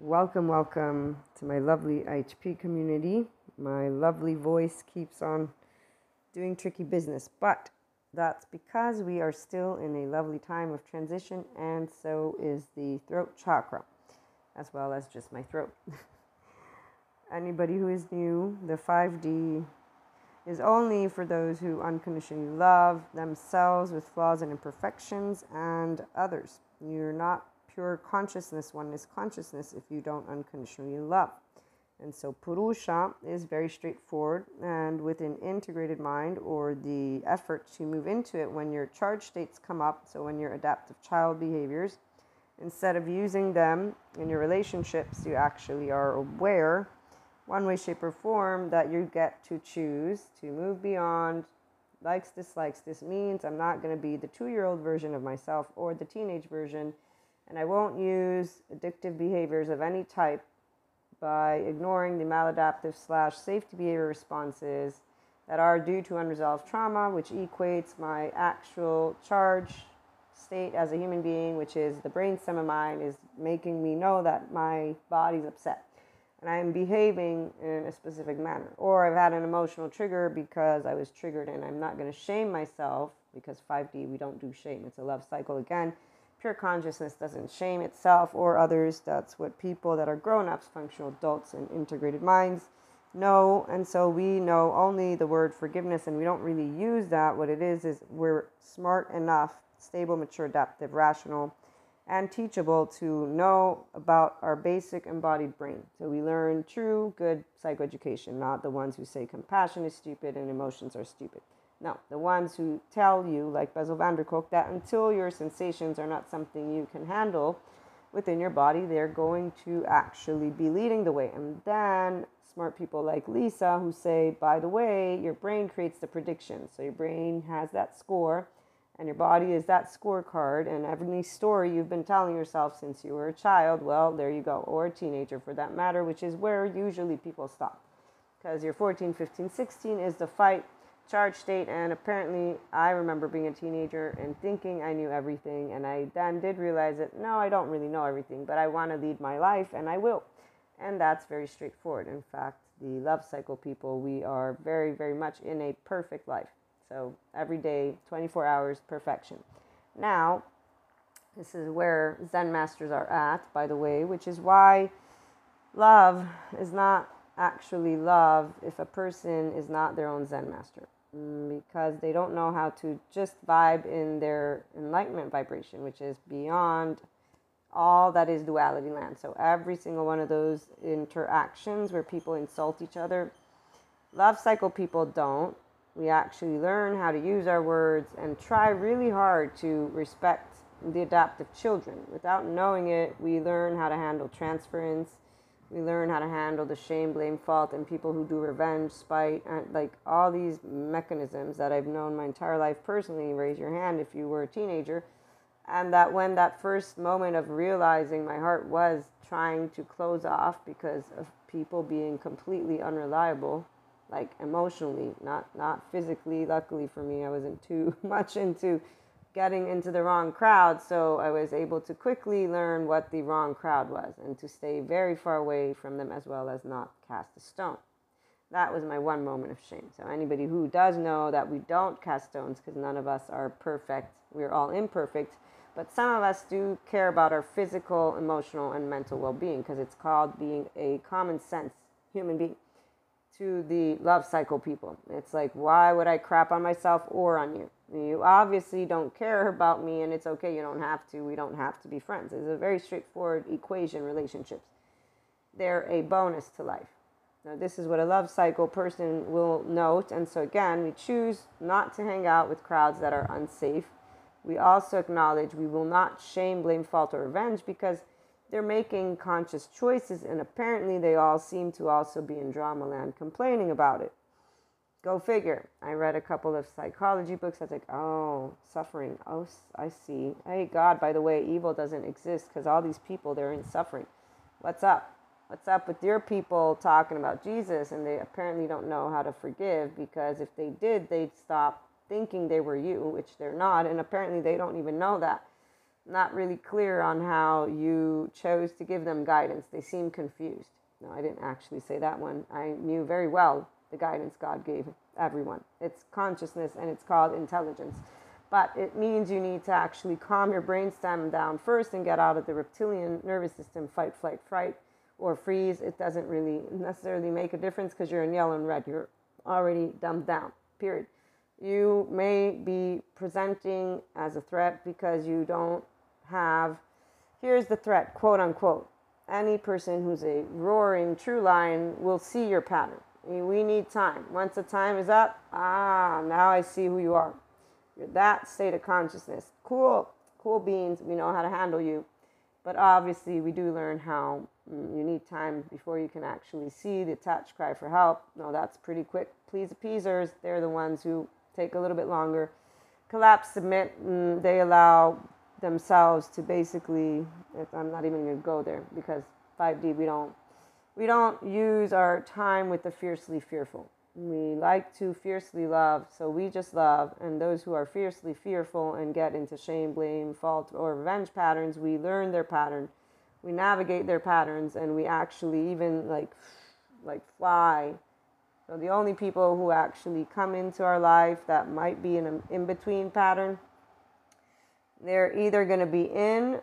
Welcome, welcome to my lovely IHP community. My lovely voice keeps on doing tricky business, but that's because we are still in a lovely time of transition, and so is the throat chakra, as well as just my throat. Anybody who is new, the 5D is only for those who unconditionally love themselves with flaws and imperfections and others. You're not pure consciousness, oneness consciousness, if you don't unconditionally love. And so Purusha is very straightforward, and with an integrated mind or the effort to move into it when your charge states come up, so when your adaptive child behaviors, instead of using them in your relationships, you actually are aware, one way, shape, or form, that you get to choose to move beyond likes, dislikes. This means I'm not going to be the two year old version of myself or the teenage version, and I won't use addictive behaviors of any type by ignoring the maladaptive slash safety behavior responses that are due to unresolved trauma, which equates my actual charge state as a human being, which is the brain stem of mine, is making me know that my body's upset and I am behaving in a specific manner. Or I've had an emotional trigger because I was triggered and I'm not going to shame myself because 5D, we don't do shame. It's a love cycle again pure consciousness doesn't shame itself or others. That's what people that are grown ups, functional adults, and integrated minds know. And so we know only the word forgiveness, and we don't really use that. What it is, is we're smart enough, stable, mature, adaptive, rational, and teachable to know about our basic embodied brain. So we learn true, good psychoeducation, not the ones who say compassion is stupid and emotions are stupid. No, the ones who tell you, like Bessel van der Kolk, that until your sensations are not something you can handle within your body, they're going to actually be leading the way. And then smart people like Lisa who say, by the way, your brain creates the prediction. So your brain has that score and your body is that scorecard. And every story you've been telling yourself since you were a child, well, there you go, or a teenager for that matter, which is where usually people stop. Because you're 14, 15, 16 is the fight charge state and apparently i remember being a teenager and thinking i knew everything and i then did realize that no i don't really know everything but i want to lead my life and i will. And that's very straightforward. In fact the love cycle people we are very very much in a perfect life. So every day 24 hours perfection. Now this is where zen masters are at by the way which is why love is not actually love if a person is not their own zen master Mm, because they don't know how to just vibe in their enlightenment vibration, which is beyond all that is duality land. So every single one of those interactions where people insult each other, love cycle people don't. We actually learn how to use our words and try really hard to respect the adaptive children. Without knowing it, we learn how to handle transference we learn how to handle the shame, blame, fault, and people who do revenge, spite, and like all these mechanisms that I've known my entire life personally. Raise your hand if you were a teenager. And that when that first moment of realizing my heart was trying to close off because of people being completely unreliable, like emotionally, not not physically. Luckily for me, I wasn't too much into getting into the wrong crowd. So I was able to quickly learn what the wrong crowd was and to stay very far away from them as well as not cast a stone. That was my one moment of shame. So anybody who does know that we don't cast stones because none of us are perfect, we're all imperfect, but some of us do care about our physical, emotional, and mental well being because it's called being a common sense human being to the love cycle people. It's like, why would I crap on myself or on you? You obviously don't care about me, and it's okay. You don't have to. We don't have to be friends. It's a very straightforward equation, relationships. They're a bonus to life. Now, this is what a love cycle person will note. And so, again, we choose not to hang out with crowds that are unsafe. We also acknowledge we will not shame, blame, fault, or revenge because they're making conscious choices, and apparently they all seem to also be in drama land complaining about it. Go figure. I read a couple of psychology books. I was like, oh, suffering. Oh, I see. Hey, God, by the way, evil doesn't exist because all these people, they're in suffering. What's up? What's up with your people talking about Jesus and they apparently don't know how to forgive because if they did, they'd stop thinking they were you, which they're not. And apparently they don't even know that not really clear on how you chose to give them guidance. They seem confused. No, I didn't actually say that one. I knew very well the guidance God gave everyone. It's consciousness and it's called intelligence. But it means you need to actually calm your brainstem down first and get out of the reptilian nervous system fight, flight, fright, or freeze. It doesn't really necessarily make a difference because you're in yellow and red. You're already dumbed down, period. You may be presenting as a threat because you don't have, here's the threat, quote unquote. Any person who's a roaring true lion will see your pattern. We need time. Once the time is up, ah, now I see who you are. You're that state of consciousness. Cool, cool beans. We know how to handle you. But obviously, we do learn how mm, you need time before you can actually see the attached cry for help. No, that's pretty quick. Please appeasers, they're the ones who take a little bit longer. Collapse, submit, mm, they allow themselves to basically, I'm not even going to go there because 5D, we don't, we don't use our time with the fiercely fearful. We like to fiercely love, so we just love. And those who are fiercely fearful and get into shame, blame, fault, or revenge patterns, we learn their pattern, we navigate their patterns, and we actually even like, like fly. So the only people who actually come into our life that might be in an in between pattern they're either going to be in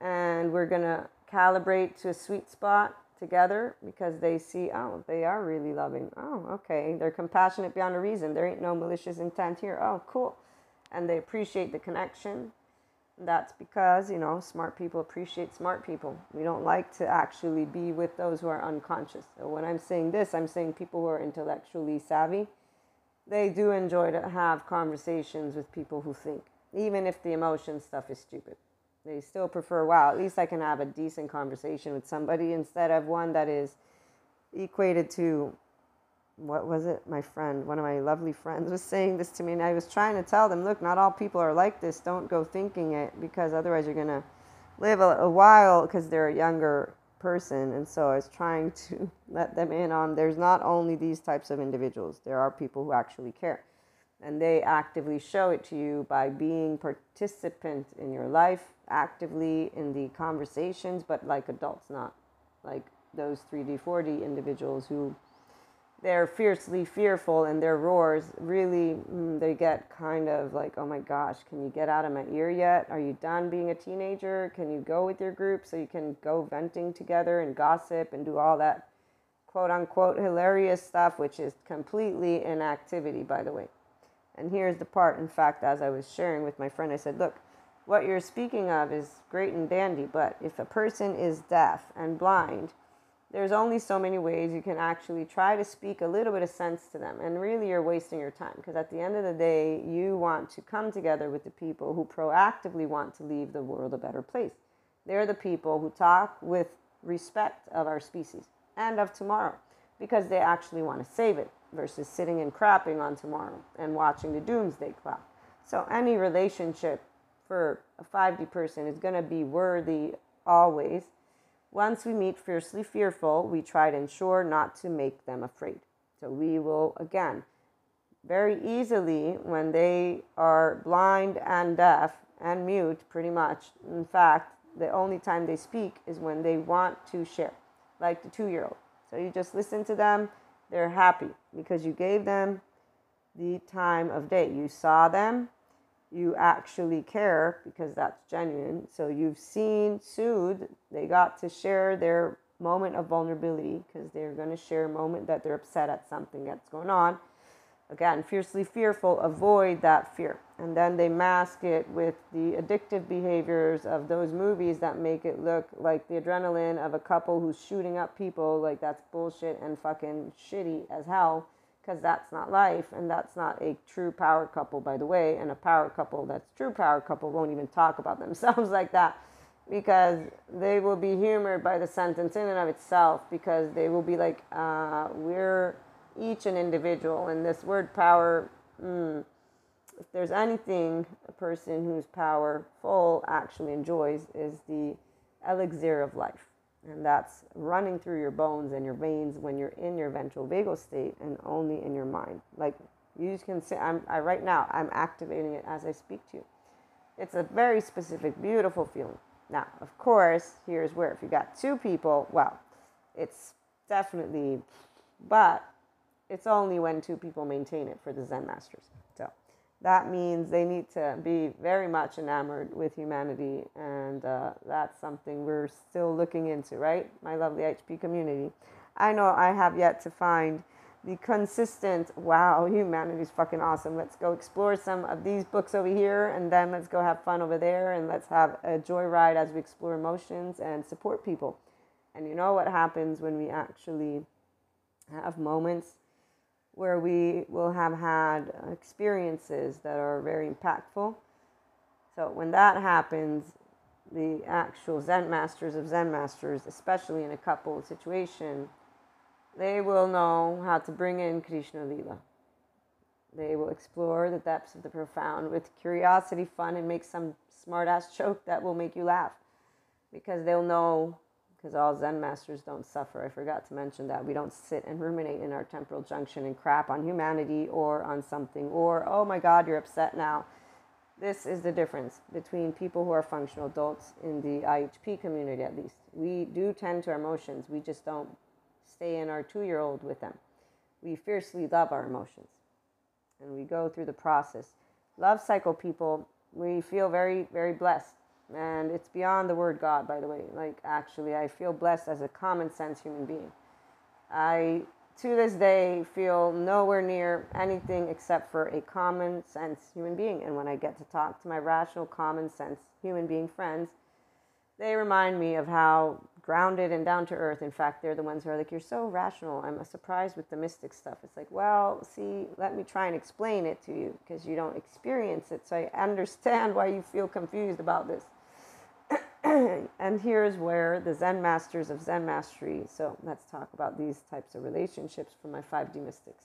and we're going to calibrate to a sweet spot together because they see, oh, they are really loving. Oh, okay. They're compassionate beyond a reason. There ain't no malicious intent here. Oh, cool. And they appreciate the connection. That's because, you know, smart people appreciate smart people. We don't like to actually be with those who are unconscious. So when I'm saying this, I'm saying people who are intellectually savvy. They do enjoy to have conversations with people who think even if the emotion stuff is stupid. They still prefer, wow, at least I can have a decent conversation with somebody instead of one that is equated to what was it? My friend, one of my lovely friends was saying this to me, and I was trying to tell them, look, not all people are like this. Don't go thinking it because otherwise you're going to live a, a while because they're a younger person. And so I was trying to let them in on there's not only these types of individuals, there are people who actually care and they actively show it to you by being participant in your life actively in the conversations but like adults not like those 3d 4d individuals who they're fiercely fearful and their roars really mm, they get kind of like oh my gosh can you get out of my ear yet? Are you done being a teenager? Can you go with your group so you can go venting together and gossip and do all that quote unquote hilarious stuff which is completely inactivity by the way and here's the part, in fact, as I was sharing with my friend, I said, Look, what you're speaking of is great and dandy, but if a person is deaf and blind, there's only so many ways you can actually try to speak a little bit of sense to them. And really, you're wasting your time because at the end of the day, you want to come together with the people who proactively want to leave the world a better place. They're the people who talk with respect of our species and of tomorrow because they actually want to save it versus sitting and crapping on tomorrow and watching the doomsday clock. So any relationship for a 5D person is going to be worthy always. Once we meet fiercely fearful, we try to ensure not to make them afraid. So we will, again, very easily, when they are blind and deaf and mute, pretty much, in fact, the only time they speak is when they want to share, like the two year old. So you just listen to them they're happy because you gave them the time of day. You saw them, you actually care because that's genuine. So you've seen, soothed, they got to share their moment of vulnerability because they're going to share a moment that they're upset at something that's going on. Again, fiercely fearful, avoid that fear. And then they mask it with the addictive behaviors of those movies that make it look like the adrenaline of a couple who's shooting up people. Like that's bullshit and fucking shitty as hell because that's not life and that's not a true power couple, by the way. And a power couple that's true power couple won't even talk about themselves like that because they will be humored by the sentence in and of itself because they will be like, uh, we're each an individual. And this word power, mm, if there's anything a person who's powerful actually enjoys, is the elixir of life. And that's running through your bones and your veins when you're in your ventral vagal state and only in your mind. Like you can say, I'm I, right now, I'm activating it as I speak to you. It's a very specific, beautiful feeling. Now, of course, here's where if you got two people, well, it's definitely, but it's only when two people maintain it for the Zen masters. So that means they need to be very much enamored with humanity, and uh, that's something we're still looking into, right? My lovely HP community. I know I have yet to find the consistent wow humanity's fucking awesome let's go explore some of these books over here and then let's go have fun over there and let's have a joyride as we explore emotions and support people and you know what happens when we actually have moments where we will have had experiences that are very impactful so when that happens the actual zen masters of zen masters especially in a couple situation they will know how to bring in Krishna Leela. They will explore the depths of the profound with curiosity, fun, and make some smart ass joke that will make you laugh. Because they'll know, because all Zen masters don't suffer. I forgot to mention that. We don't sit and ruminate in our temporal junction and crap on humanity or on something, or, oh my God, you're upset now. This is the difference between people who are functional adults in the IHP community, at least. We do tend to our emotions, we just don't stay in our two year old with them. We fiercely love our emotions and we go through the process. Love cycle people, we feel very, very blessed. And it's beyond the word God, by the way. Like, actually, I feel blessed as a common sense human being. I, to this day, feel nowhere near anything except for a common sense human being. And when I get to talk to my rational, common sense human being friends, they remind me of how grounded and down to earth. In fact, they're the ones who are like, You're so rational. I'm surprised with the mystic stuff. It's like, Well, see, let me try and explain it to you because you don't experience it. So I understand why you feel confused about this. and here's where the Zen masters of Zen mastery. So let's talk about these types of relationships for my 5D mystics.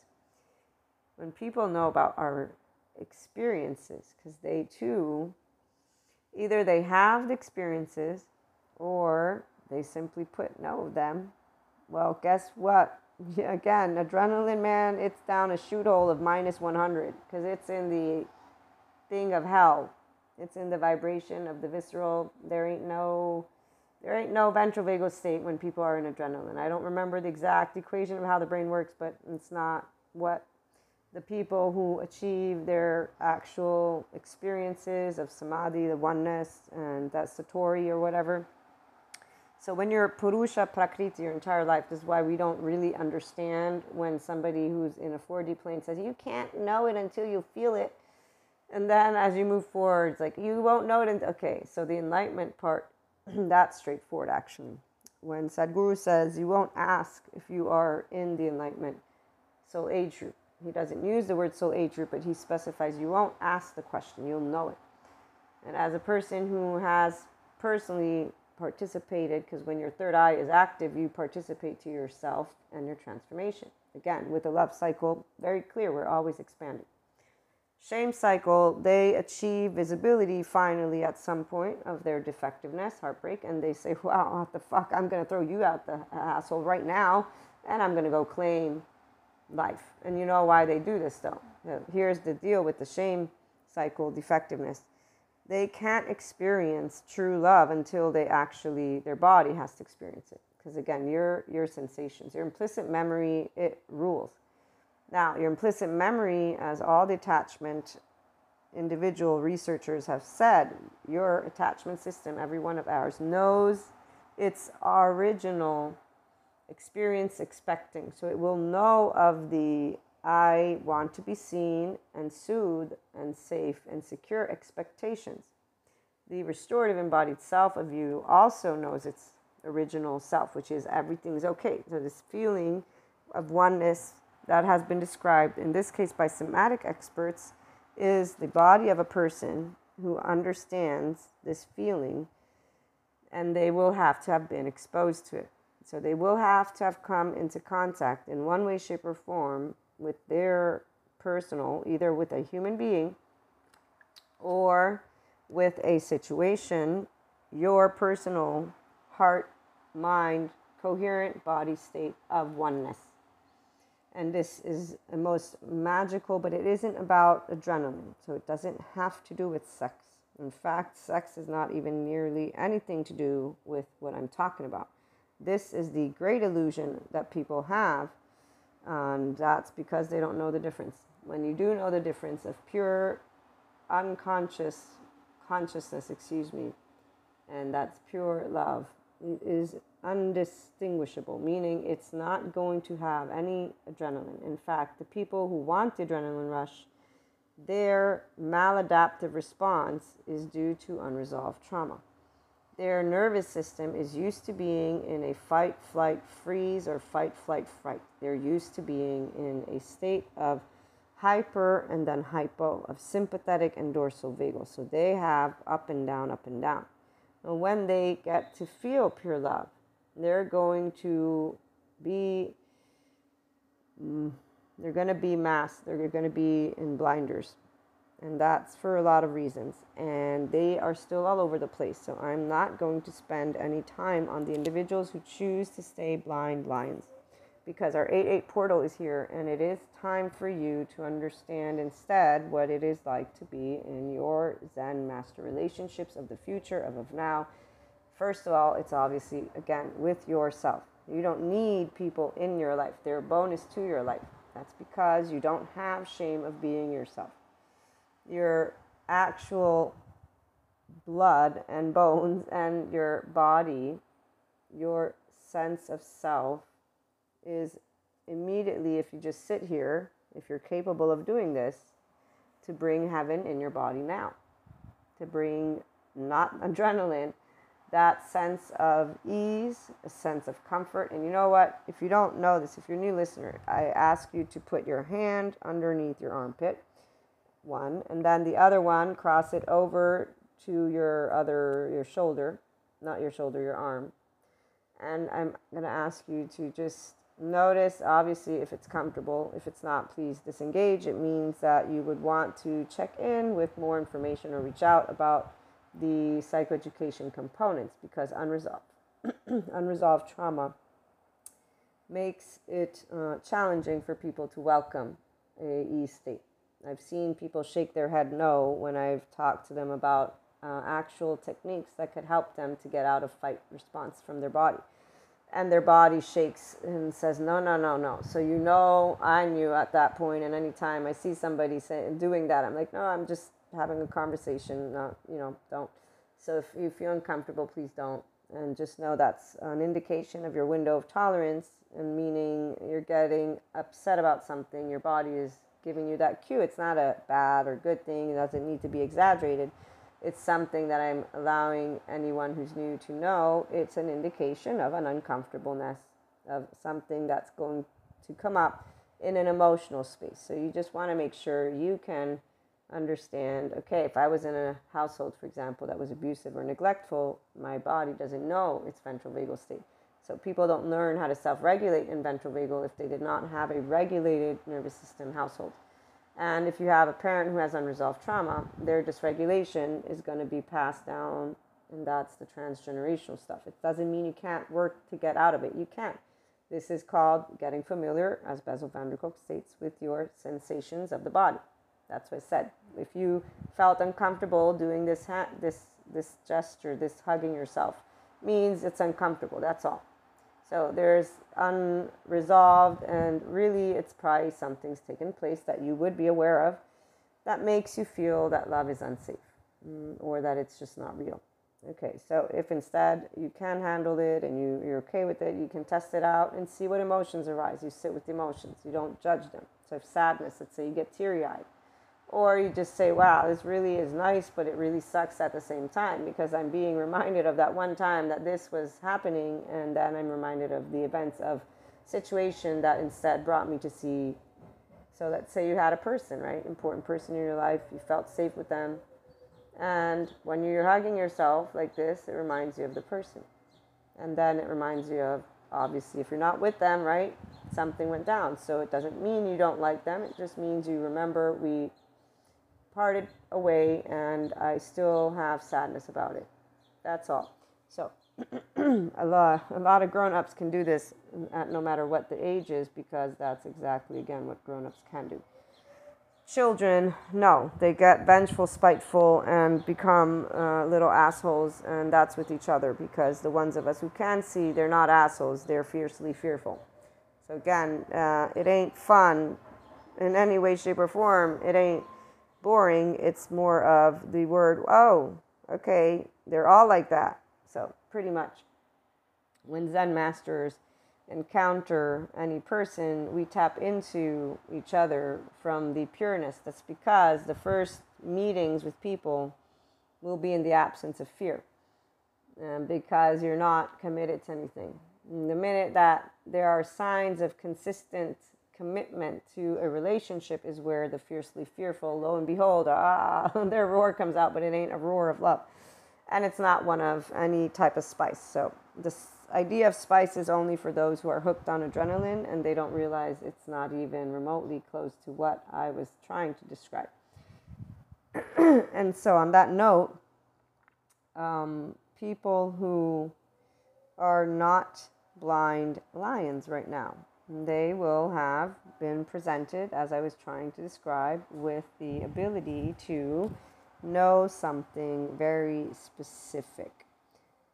When people know about our experiences, because they too, either they have the experiences or they simply put know them. Well, guess what? Again, adrenaline, man, it's down a shoot hole of minus 100 because it's in the thing of hell. It's in the vibration of the visceral. There ain't no there ain't no ventral vagal state when people are in adrenaline. I don't remember the exact equation of how the brain works, but it's not what the people who achieve their actual experiences of samadhi, the oneness, and that satori or whatever so when you're Purusha Prakriti your entire life, this is why we don't really understand when somebody who's in a 4D plane says, you can't know it until you feel it. And then as you move forward, like, you won't know it. Until, okay, so the enlightenment part, that's straightforward actually. When Sadhguru says, you won't ask if you are in the enlightenment soul age group. He doesn't use the word soul age group, but he specifies you won't ask the question, you'll know it. And as a person who has personally participated because when your third eye is active, you participate to yourself and your transformation. Again, with the love cycle, very clear, we're always expanding. Shame cycle, they achieve visibility finally at some point of their defectiveness, heartbreak, and they say, Wow, what the fuck? I'm going to throw you out the asshole right now, and I'm going to go claim life. And you know why they do this, though. Here's the deal with the shame cycle defectiveness they can't experience true love until they actually their body has to experience it because again your your sensations your implicit memory it rules now your implicit memory as all the attachment individual researchers have said your attachment system every one of ours knows its original experience expecting so it will know of the I want to be seen and soothed and safe and secure expectations. The restorative embodied self of you also knows its original self, which is everything's okay. So, this feeling of oneness that has been described, in this case by somatic experts, is the body of a person who understands this feeling and they will have to have been exposed to it. So, they will have to have come into contact in one way, shape, or form with their personal, either with a human being or with a situation, your personal heart, mind, coherent body state of oneness. And this is the most magical, but it isn't about adrenaline. So it doesn't have to do with sex. In fact, sex is not even nearly anything to do with what I'm talking about. This is the great illusion that people have, and that's because they don't know the difference. When you do know the difference of pure unconscious consciousness, excuse me, and that's pure love, is undistinguishable, meaning it's not going to have any adrenaline. In fact, the people who want the adrenaline rush, their maladaptive response is due to unresolved trauma. Their nervous system is used to being in a fight, flight, freeze, or fight, flight, fright. They're used to being in a state of hyper and then hypo, of sympathetic and dorsal vagal. So they have up and down, up and down. When they get to feel pure love, they're going to be mm, they're going to be masked they're going to be in blinders. And that's for a lot of reasons. And they are still all over the place. So i'm not going to spend any time on the individuals who choose to stay blind lines because our 8-8 portal is here and it is time for you to understand instead what it is like to be in your zen master relationships of the future of of now First of all, it's obviously, again, with yourself. You don't need people in your life, they're a bonus to your life. That's because you don't have shame of being yourself. Your actual blood and bones and your body, your sense of self is immediately, if you just sit here, if you're capable of doing this, to bring heaven in your body now, to bring not adrenaline, that sense of ease, a sense of comfort. And you know what? If you don't know this, if you're a new listener, I ask you to put your hand underneath your armpit, one, and then the other one, cross it over to your other, your shoulder, not your shoulder, your arm. And I'm going to ask you to just notice, obviously, if it's comfortable. If it's not, please disengage. It means that you would want to check in with more information or reach out about the psychoeducation components because unresolved unresolved trauma makes it uh, challenging for people to welcome a E state. I've seen people shake their head no when I've talked to them about uh, actual techniques that could help them to get out of fight response from their body. And their body shakes and says, no, no, no, no. So, you know, I knew at that point, and anytime I see somebody say, doing that, I'm like, no, I'm just having a conversation. Not, you know, don't. So if you feel uncomfortable, please don't. And just know that's an indication of your window of tolerance, and meaning you're getting upset about something. Your body is giving you that cue. It's not a bad or good thing. It doesn't need to be exaggerated. It's something that I'm allowing anyone who's new to know. It's an indication of an uncomfortableness, of something that's going to come up in an emotional space. So you just want to make sure you can understand okay, if I was in a household, for example, that was abusive or neglectful, my body doesn't know its ventral vagal state. So people don't learn how to self regulate in ventral vagal if they did not have a regulated nervous system household. And if you have a parent who has unresolved trauma, their dysregulation is going to be passed down, and that's the transgenerational stuff. It doesn't mean you can't work to get out of it. You can. This is called getting familiar, as Bessel van der Kolk states, with your sensations of the body. That's what I said. If you felt uncomfortable doing this, ha- this, this gesture, this hugging yourself, means it's uncomfortable. That's all. So there's unresolved, and really, it's probably something's taken place that you would be aware of that makes you feel that love is unsafe mm, or that it's just not real. Okay, so if instead you can handle it and you, you're okay with it, you can test it out and see what emotions arise. You sit with the emotions, you don't judge them. So if sadness, let's say you get teary eyed, or you just say, wow, this really is nice, but it really sucks at the same time because I'm being reminded of that one time that this was happening, and then I'm reminded of the events of situation that instead brought me to see. So let's say you had a person, right? Important person in your life, you felt safe with them. And when you're hugging yourself like this, it reminds you of the person. And then it reminds you of, obviously, if you're not with them, right? Something went down. So it doesn't mean you don't like them. It just means you remember we parted away and I still have sadness about it. That's all. So a lot a lot of grown-ups can do this at no matter what the age is because that's exactly again what grown-ups can do. children, no, they get vengeful, spiteful, and become uh, little assholes, and that's with each other because the ones of us who can see, they're not assholes, they're fiercely fearful. So, again, uh, it ain't fun in any way, shape, or form. It ain't boring. It's more of the word, oh, okay, they're all like that. So, pretty much when Zen masters encounter any person, we tap into each other from the pureness. That's because the first meetings with people will be in the absence of fear. And because you're not committed to anything. And the minute that there are signs of consistent commitment to a relationship is where the fiercely fearful, lo and behold, ah, their roar comes out, but it ain't a roar of love. And it's not one of any type of spice. So this idea of spice is only for those who are hooked on adrenaline and they don't realize it's not even remotely close to what I was trying to describe. and so, on that note, um, people who are not blind lions right now, they will have been presented, as I was trying to describe, with the ability to know something very specific.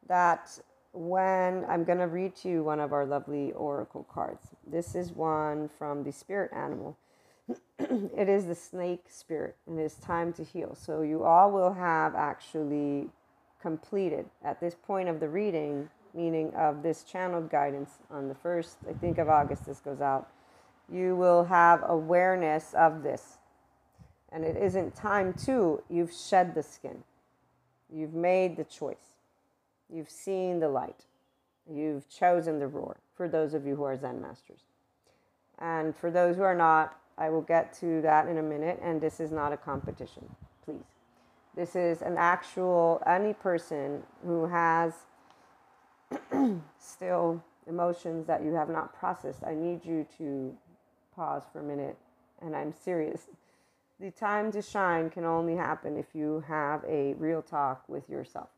That when I'm going to read to you one of our lovely oracle cards. This is one from the spirit animal. it is the snake spirit, and it is time to heal. So, you all will have actually completed at this point of the reading, meaning of this channeled guidance on the first, I think, of August, this goes out. You will have awareness of this. And it isn't time to, you've shed the skin, you've made the choice You've seen the light. You've chosen the roar for those of you who are Zen masters. And for those who are not, I will get to that in a minute. And this is not a competition, please. This is an actual, any person who has still emotions that you have not processed. I need you to pause for a minute. And I'm serious. The time to shine can only happen if you have a real talk with yourself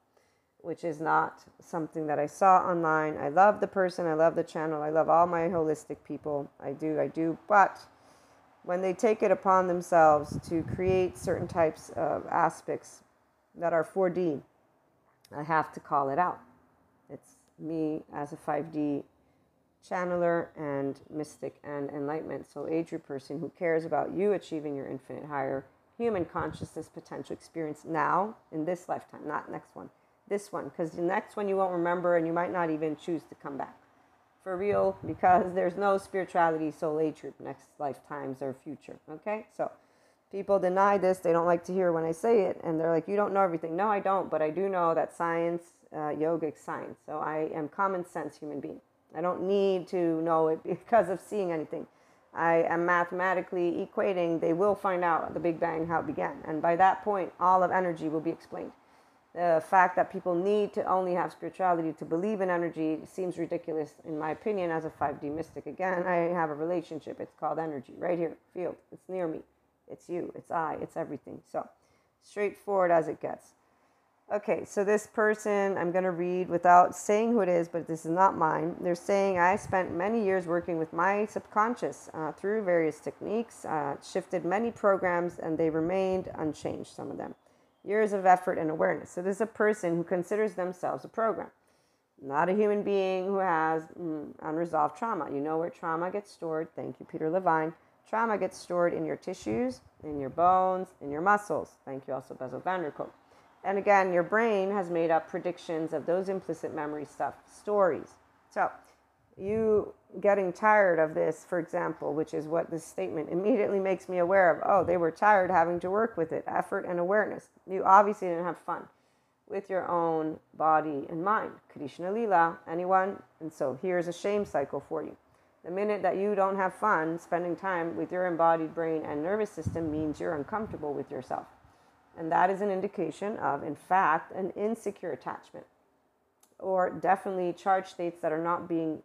which is not something that I saw online. I love the person, I love the channel, I love all my holistic people. I do, I do. But when they take it upon themselves to create certain types of aspects that are 4D, I have to call it out. It's me as a 5D channeler and mystic and enlightenment. So, age your person who cares about you achieving your infinite higher human consciousness potential experience now in this lifetime, not next one this one. Because the next one you won't remember and you might not even choose to come back. For real because there's no spirituality soul age group next lifetimes or future okay? So people deny this they don't like to hear when i say it and they're like you don't know everything no i don't but i do know that science uh, yogic science so i am common sense human being i don't need to know it because of seeing anything i am mathematically equating they will find out the big bang how it began and by that point all of energy will be explained the fact that people need to only have spirituality to believe in energy seems ridiculous, in my opinion, as a 5D mystic. Again, I have a relationship. It's called energy, right here, field. It's near me. It's you, it's I, it's everything. So, straightforward as it gets. Okay, so this person I'm going to read without saying who it is, but this is not mine. They're saying I spent many years working with my subconscious uh, through various techniques, uh, shifted many programs, and they remained unchanged, some of them years of effort and awareness. So, this is a person who considers themselves a program, not a human being who has mm, unresolved trauma. You know where trauma gets stored. Thank you, Peter Levine. Trauma gets stored in your tissues, in your bones, in your muscles. Thank you, also, Bessel van der Kolk. And again, your brain has made up predictions of those implicit memory stuff, stories. So, you getting tired of this, for example, which is what this statement immediately makes me aware of. Oh, they were tired having to work with it, effort and awareness. You obviously didn't have fun with your own body and mind. Krishna Leela, anyone? And so here's a shame cycle for you. The minute that you don't have fun spending time with your embodied brain and nervous system means you're uncomfortable with yourself. And that is an indication of, in fact, an insecure attachment or definitely charge states that are not being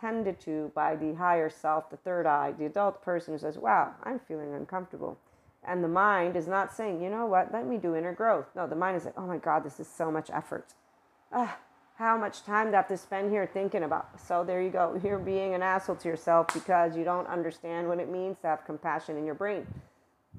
tended to by the higher self, the third eye, the adult person who says, Wow, I'm feeling uncomfortable. And the mind is not saying, You know what, let me do inner growth. No, the mind is like, Oh my God, this is so much effort. Ah, how much time I have to spend here thinking about? So there you go. You're being an asshole to yourself because you don't understand what it means to have compassion in your brain.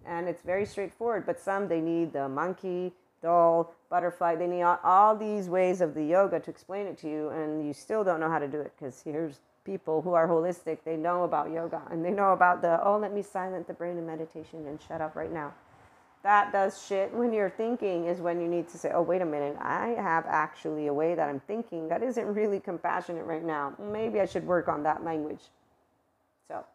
and it's very straightforward. But some they need the monkey, doll, butterfly. They need all, all these ways of the yoga to explain it to you, and you still don't know how to do it because here's people who are holistic. They know about yoga and they know about the oh, let me silence the brain in meditation and shut up right now. That does shit when you're thinking is when you need to say, oh, wait a minute, I have actually a way that I'm thinking that isn't really compassionate right now. Maybe I should work on that language. So,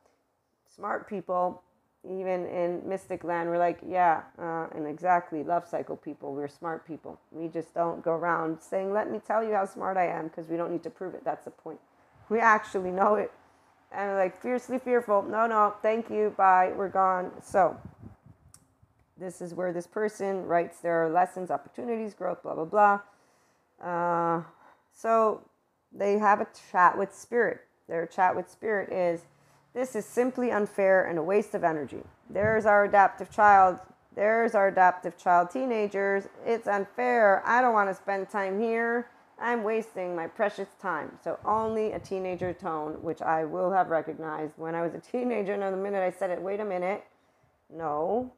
smart people even in mystic land, we're like, yeah, uh, and exactly, love cycle people, we're smart people. We just don't go around saying, let me tell you how smart I am, because we don't need to prove it. That's the point. We actually know it. And like, fiercely fearful, no, no, thank you, bye, we're gone. So, this is where this person writes their lessons, opportunities, growth, blah, blah, blah. Uh, so, they have a chat with spirit. Their chat with spirit is, this is simply unfair and a waste of energy. There's our adaptive child. There's our adaptive child teenagers. It's unfair. I don't want to spend time here. I'm wasting my precious time. So, only a teenager tone, which I will have recognized when I was a teenager. And the minute I said it, wait a minute, no.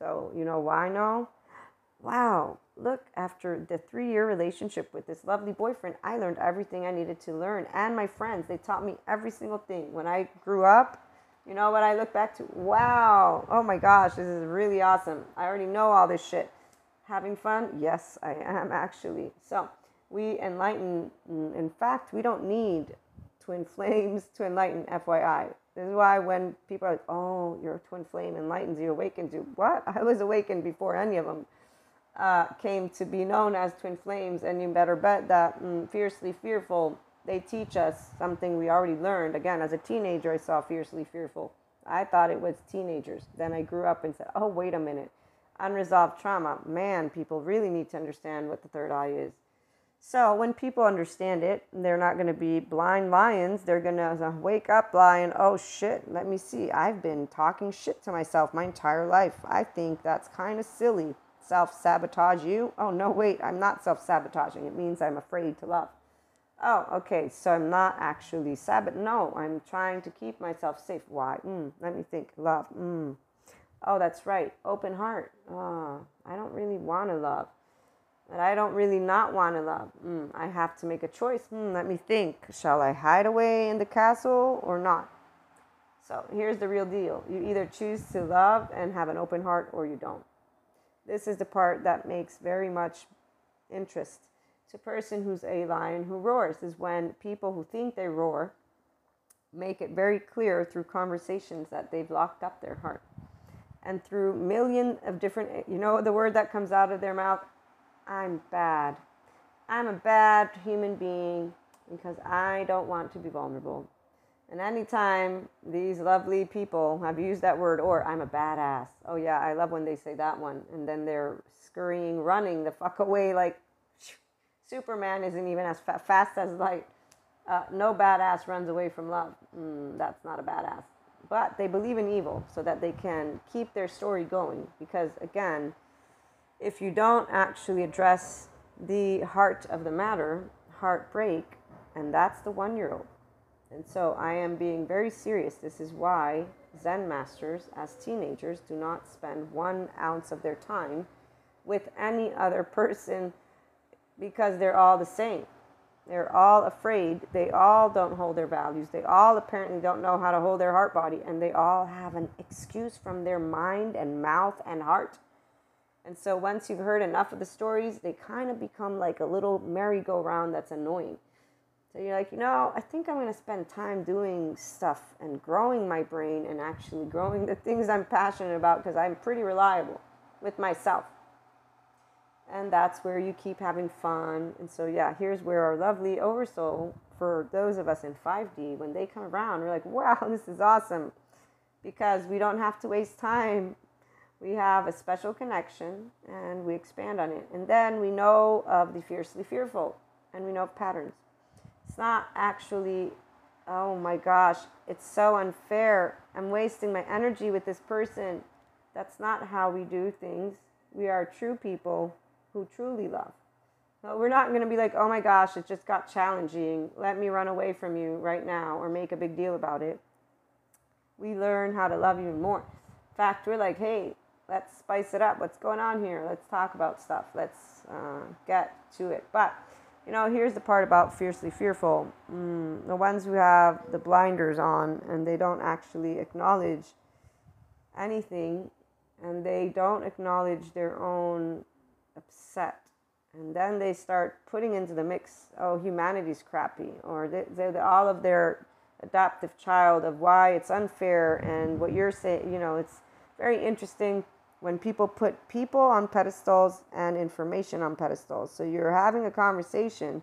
So, you know why no? Wow, look, after the three year relationship with this lovely boyfriend, I learned everything I needed to learn. And my friends, they taught me every single thing. When I grew up, you know what I look back to? Wow, oh my gosh, this is really awesome. I already know all this shit. Having fun? Yes, I am actually. So we enlighten, in fact, we don't need twin flames to enlighten, FYI. This is why when people are like, oh, your twin flame enlightens you, awakens you. What? I was awakened before any of them uh, came to be known as twin flames, and you better bet that mm, fiercely fearful, they teach us something we already learned. Again, as a teenager, I saw fiercely fearful. I thought it was teenagers. Then I grew up and said, oh, wait a minute. Unresolved trauma. Man, people really need to understand what the third eye is. So when people understand it, they're not going to be blind lions. They're going to wake up lion. Oh shit, let me see. I've been talking shit to myself my entire life. I think that's kind of silly self sabotage you. Oh, no, wait, I'm not self sabotaging. It means I'm afraid to love. Oh, okay, so I'm not actually sabot. No, I'm trying to keep myself safe. Why? Mm, let me think. Love. Mm. Oh, that's right. Open heart. Oh, I don't really want to love. But I don't really not want to love. Mm, I have to make a choice. Mm, let me think. Shall I hide away in the castle or not? So here's the real deal. You either choose to love and have an open heart or you don't. This is the part that makes very much interest to person who's a lion who roars, is when people who think they roar make it very clear through conversations that they've locked up their heart. And through million of different, you know, the word that comes out of their mouth, I'm bad. I'm a bad human being because I don't want to be vulnerable. And anytime these lovely people have used that word, or I'm a badass. Oh, yeah, I love when they say that one. And then they're scurrying, running the fuck away like Superman isn't even as fa- fast as light. Uh, no badass runs away from love. Mm, that's not a badass. But they believe in evil so that they can keep their story going. Because again, if you don't actually address the heart of the matter, heartbreak, and that's the one year old and so I am being very serious. This is why Zen masters, as teenagers, do not spend one ounce of their time with any other person because they're all the same. They're all afraid. They all don't hold their values. They all apparently don't know how to hold their heart body. And they all have an excuse from their mind and mouth and heart. And so once you've heard enough of the stories, they kind of become like a little merry-go-round that's annoying. So you're like, you know, I think I'm going to spend time doing stuff and growing my brain and actually growing the things I'm passionate about because I'm pretty reliable with myself. And that's where you keep having fun. And so, yeah, here's where our lovely oversoul, for those of us in 5D, when they come around, we're like, wow, this is awesome. Because we don't have to waste time. We have a special connection and we expand on it. And then we know of the fiercely fearful and we know of patterns. It's not actually, oh my gosh, it's so unfair. I'm wasting my energy with this person. That's not how we do things. We are true people who truly love. We're not going to be like, oh my gosh, it just got challenging. Let me run away from you right now or make a big deal about it. We learn how to love even more. In fact, we're like, hey, let's spice it up. What's going on here? Let's talk about stuff. Let's uh, get to it. But, you know, here's the part about fiercely fearful. Mm, the ones who have the blinders on and they don't actually acknowledge anything and they don't acknowledge their own upset. And then they start putting into the mix, oh, humanity's crappy, or they, they, all of their adaptive child of why it's unfair and what you're saying, you know, it's very interesting when people put people on pedestals and information on pedestals. So you're having a conversation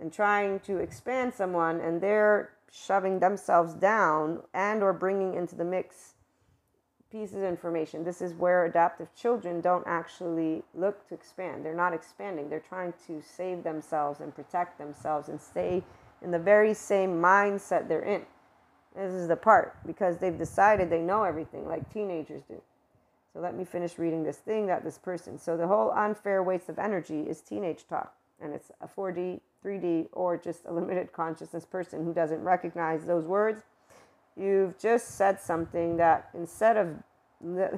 and trying to expand someone and they're shoving themselves down and or bringing into the mix pieces of information. This is where adaptive children don't actually look to expand. They're not expanding. They're trying to save themselves and protect themselves and stay in the very same mindset they're in. This is the part because they've decided they know everything like teenagers do. So let me finish reading this thing that this person. So the whole unfair waste of energy is teenage talk. And it's a 4D, 3D, or just a limited consciousness person who doesn't recognize those words. You've just said something that instead of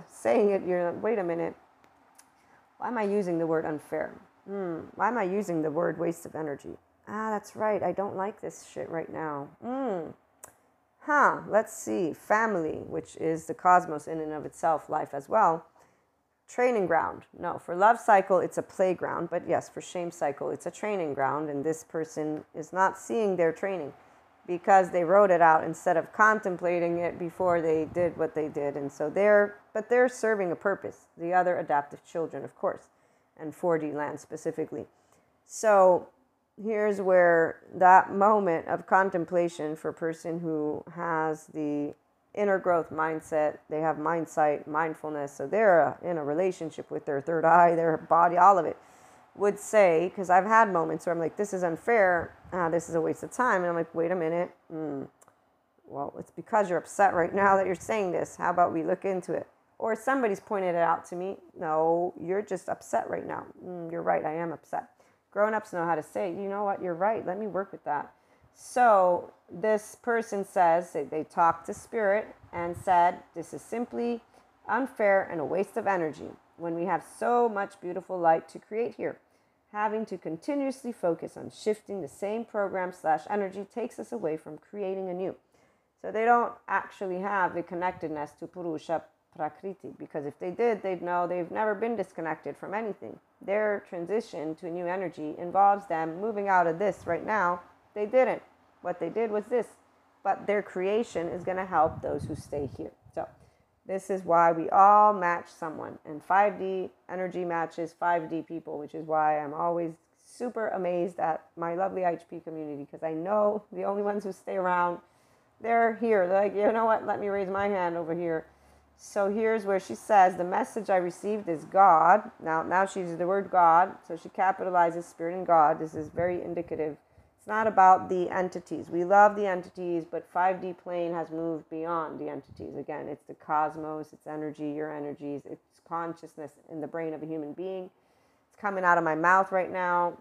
saying it, you're like, wait a minute, why am I using the word unfair? Hmm, why am I using the word waste of energy? Ah, that's right. I don't like this shit right now. Hmm. Huh. Let's see. Family, which is the cosmos in and of itself, life as well. Training ground. No, for love cycle, it's a playground. But yes, for shame cycle, it's a training ground. And this person is not seeing their training because they wrote it out instead of contemplating it before they did what they did. And so they're, but they're serving a purpose. The other adaptive children, of course, and 4D land specifically. So here's where that moment of contemplation for a person who has the inner growth mindset, they have mindsight, mindfulness, so they're in a relationship with their third eye, their body, all of it, would say, because I've had moments where I'm like, this is unfair, ah, this is a waste of time. And I'm like, wait a minute. Mm, well, it's because you're upset right now that you're saying this. How about we look into it? Or somebody's pointed it out to me. No, you're just upset right now. Mm, you're right, I am upset grown-ups know how to say you know what? You're right. Let me work with that. So this person says they, talked to spirit and said this is simply unfair and a waste of energy when we have so much beautiful light to create here. Having to continuously focus on shifting the same program slash energy takes us away from creating anew. So they don't actually have the connectedness to purusha prakriti because if they did they'd know they've never been disconnected from anything their transition to new energy involves them moving out of this right now. They didn't. What they did was this. But their creation is going to help those who stay here. So, this is why we all match someone. And 5D energy matches 5D people, which is why I'm always super amazed at my lovely HP community because I know the only ones who stay around, they're here. They're like, you know what? Let me raise my hand over here so here's where she says the message I received is God. Now now she uses the word God, so she capitalizes spirit and God. This is very indicative. It's not about the entities. We love the entities, but 5D plane has moved beyond the entities. Again, it's the cosmos, it's energy, your energies, it's consciousness in the brain of a human being. It's coming out of my mouth right now,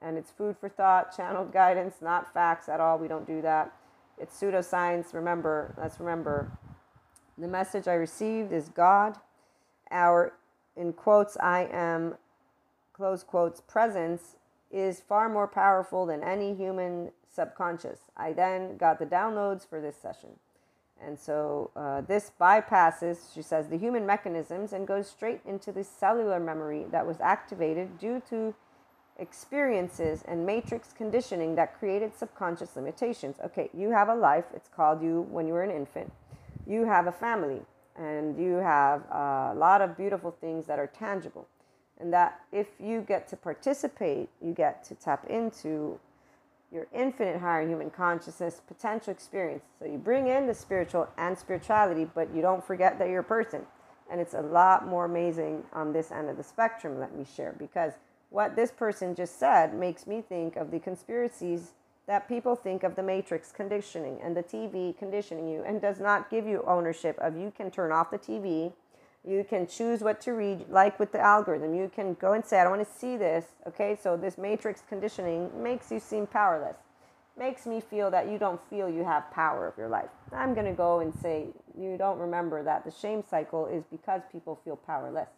and it's food for thought, channeled guidance, not facts at all. We don't do that. It's pseudoscience. Remember, let's remember the message I received is God, our, in quotes, I am, close quotes, presence is far more powerful than any human subconscious. I then got the downloads for this session. And so uh, this bypasses, she says, the human mechanisms and goes straight into the cellular memory that was activated due to experiences and matrix conditioning that created subconscious limitations. Okay, you have a life. It's called you when you were an infant you have a family and you have a lot of beautiful things that are tangible. And that if you get to participate, you get to tap into your infinite higher human consciousness potential experience. So you bring in the spiritual and spirituality, but you don't forget that you're a person. And it's a lot more amazing on this end of the spectrum, let me share, because what this person just said makes me think of the conspiracies that people think of the matrix conditioning and the TV conditioning you and does not give you ownership of you can turn off the TV. You can choose what to read, like with the algorithm. You can go and say, I don't want to see this. Okay, so this matrix conditioning makes you seem powerless. makes me feel that you don't feel you have power of your life. I'm going to go and say you don't remember that the shame cycle is because people feel powerless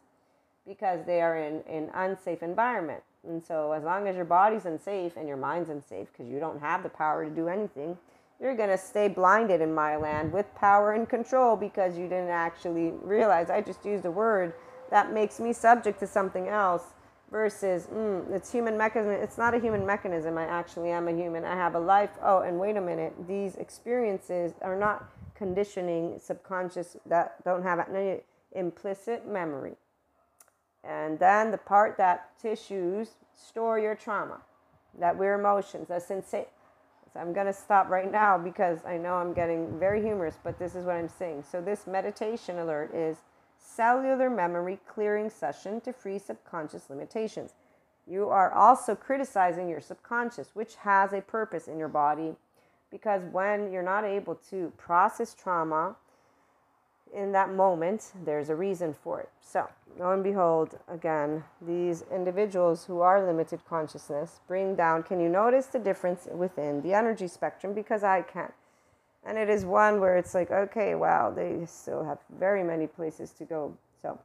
because they are in an unsafe environment. And so as long as your body's unsafe and your mind's unsafe because you don't have the power to do anything, you're going to stay blinded in my land with power and control because you didn't actually realize. I just used a word that makes me subject to something else versus mm, it's human mechanism it's not a human mechanism. I actually am a human. I have a life. Oh and wait a minute. These experiences are not conditioning subconscious that don't have any implicit memory and then the part that tissues store your trauma that we're emotions that so i'm going to stop right now because i know i'm getting very humorous but this is what i'm saying so this meditation alert is cellular memory clearing session to free subconscious limitations. You are also criticizing your subconscious, which has a purpose in your body because when you're not able to process trauma in that moment, there's a reason for it. So, lo and behold, again, these individuals who are limited consciousness bring down. Can you notice the difference within the energy spectrum? Because I can't. And it is one where it's like, okay, wow, they still have very many places to go. So,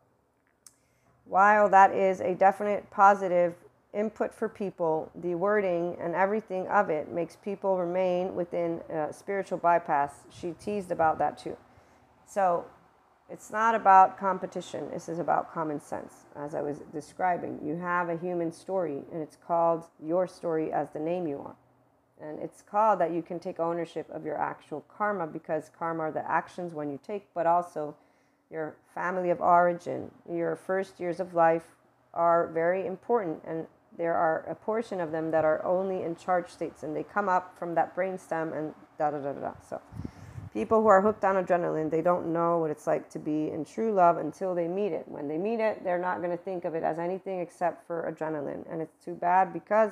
while that is a definite positive input for people, the wording and everything of it makes people remain within spiritual bypass. She teased about that too. So, it's not about competition. This is about common sense, as I was describing. You have a human story, and it's called your story as the name you are. And it's called that you can take ownership of your actual karma because karma are the actions when you take, but also your family of origin, your first years of life are very important. And there are a portion of them that are only in charge states and they come up from that brainstem and da da da da. So people who are hooked on adrenaline, they don't know what it's like to be in true love until they meet it. When they meet it, they're not going to think of it as anything except for adrenaline. And it's too bad because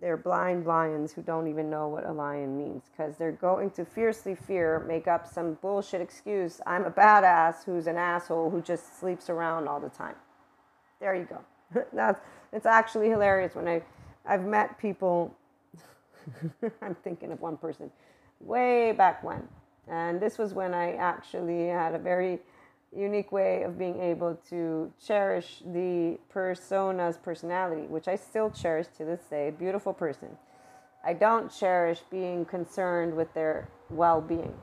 they're blind lions who don't even know what a lion means because they're going to fiercely fear, make up some bullshit excuse. I'm a badass who's an asshole who just sleeps around all the time. There you go. That's it's actually hilarious when I I've met people. I'm thinking of one person way back when, and this was when I actually had a very unique way of being able to cherish the persona's personality, which I still cherish to this day. Beautiful person. I don't cherish being concerned with their well being.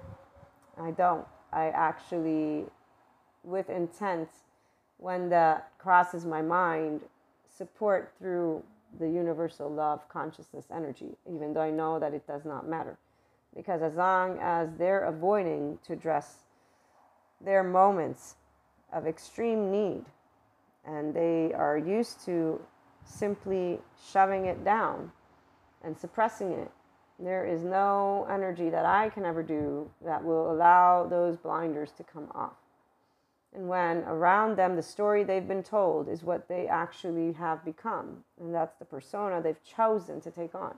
I don't. I actually, with intent, when that crosses my mind, support through the universal love consciousness energy, even though I know that it does not matter. Because as long as they're avoiding to address their moments of extreme need and they are used to simply shoving it down and suppressing it. There is no energy that I can ever do that will allow those blinders to come off. And when around them the story they've been told is what they actually have become, and that's the persona they've chosen to take on.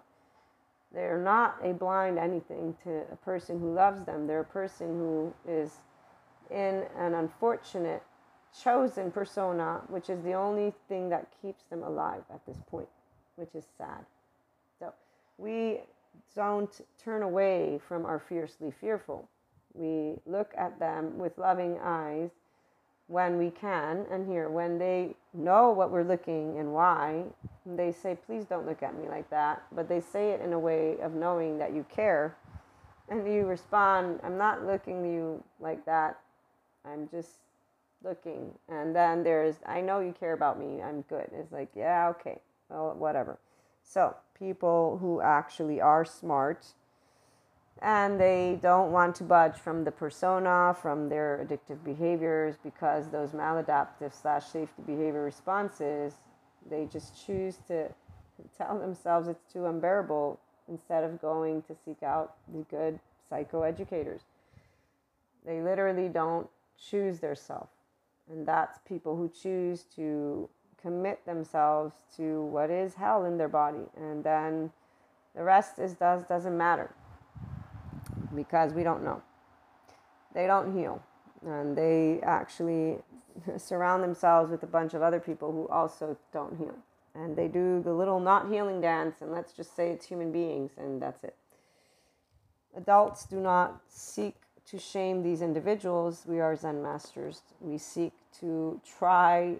They're not a blind anything to a person who loves them. They're a person who is in an unfortunate chosen persona, which is the only thing that keeps them alive at this point, which is sad. So we don't turn away from our fiercely fearful. We look at them with loving eyes when we can. And here, when they know what we're looking and why, they say, Please don't look at me like that. But they say it in a way of knowing that you care. And you respond, I'm not looking you like that. I'm just looking. And then there's, I know you care about me. I'm good. It's like, yeah, okay, well, whatever. So, people who actually are smart and they don't want to budge from the persona, from their addictive behaviors, because those maladaptive slash safety behavior responses, they just choose to tell themselves it's too unbearable instead of going to seek out the good psychoeducators. They literally don't choose their self. And that's people who choose to commit themselves to what is hell in their body. And then the rest is does doesn't matter because we don't know. They don't heal. And they actually surround themselves with a bunch of other people who also don't heal. And they do the little not healing dance, and let's just say it's human beings, and that's it. adults do not seek to shame these individuals. We are Zen masters. We seek to try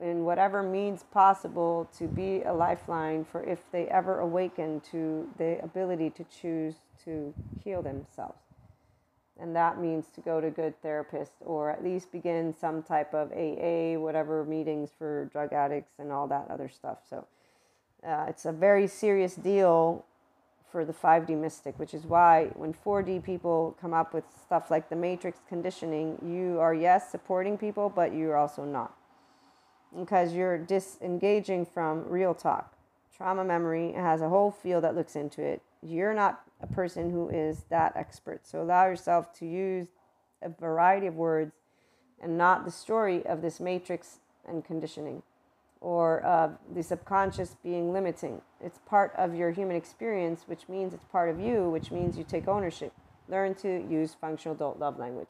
in whatever means possible to be a lifeline for if they ever awaken to the ability to choose to heal themselves. And that means to go to good therapist or at least begin some type of AA, whatever meetings for drug addicts and all that other stuff. So uh, it's a very serious deal for the 5D mystic, which is why when 4D people come up with stuff like the matrix conditioning, you are, yes, supporting people, but you're also not. Because you're disengaging from real talk. Trauma memory has a whole field that looks into it. You're not a person who is that expert. So allow yourself to use a variety of words and not the story of this matrix and conditioning or uh, the subconscious being limiting. It's part of your human experience, which means it's part of you, which means you take ownership. Learn to use functional adult love language.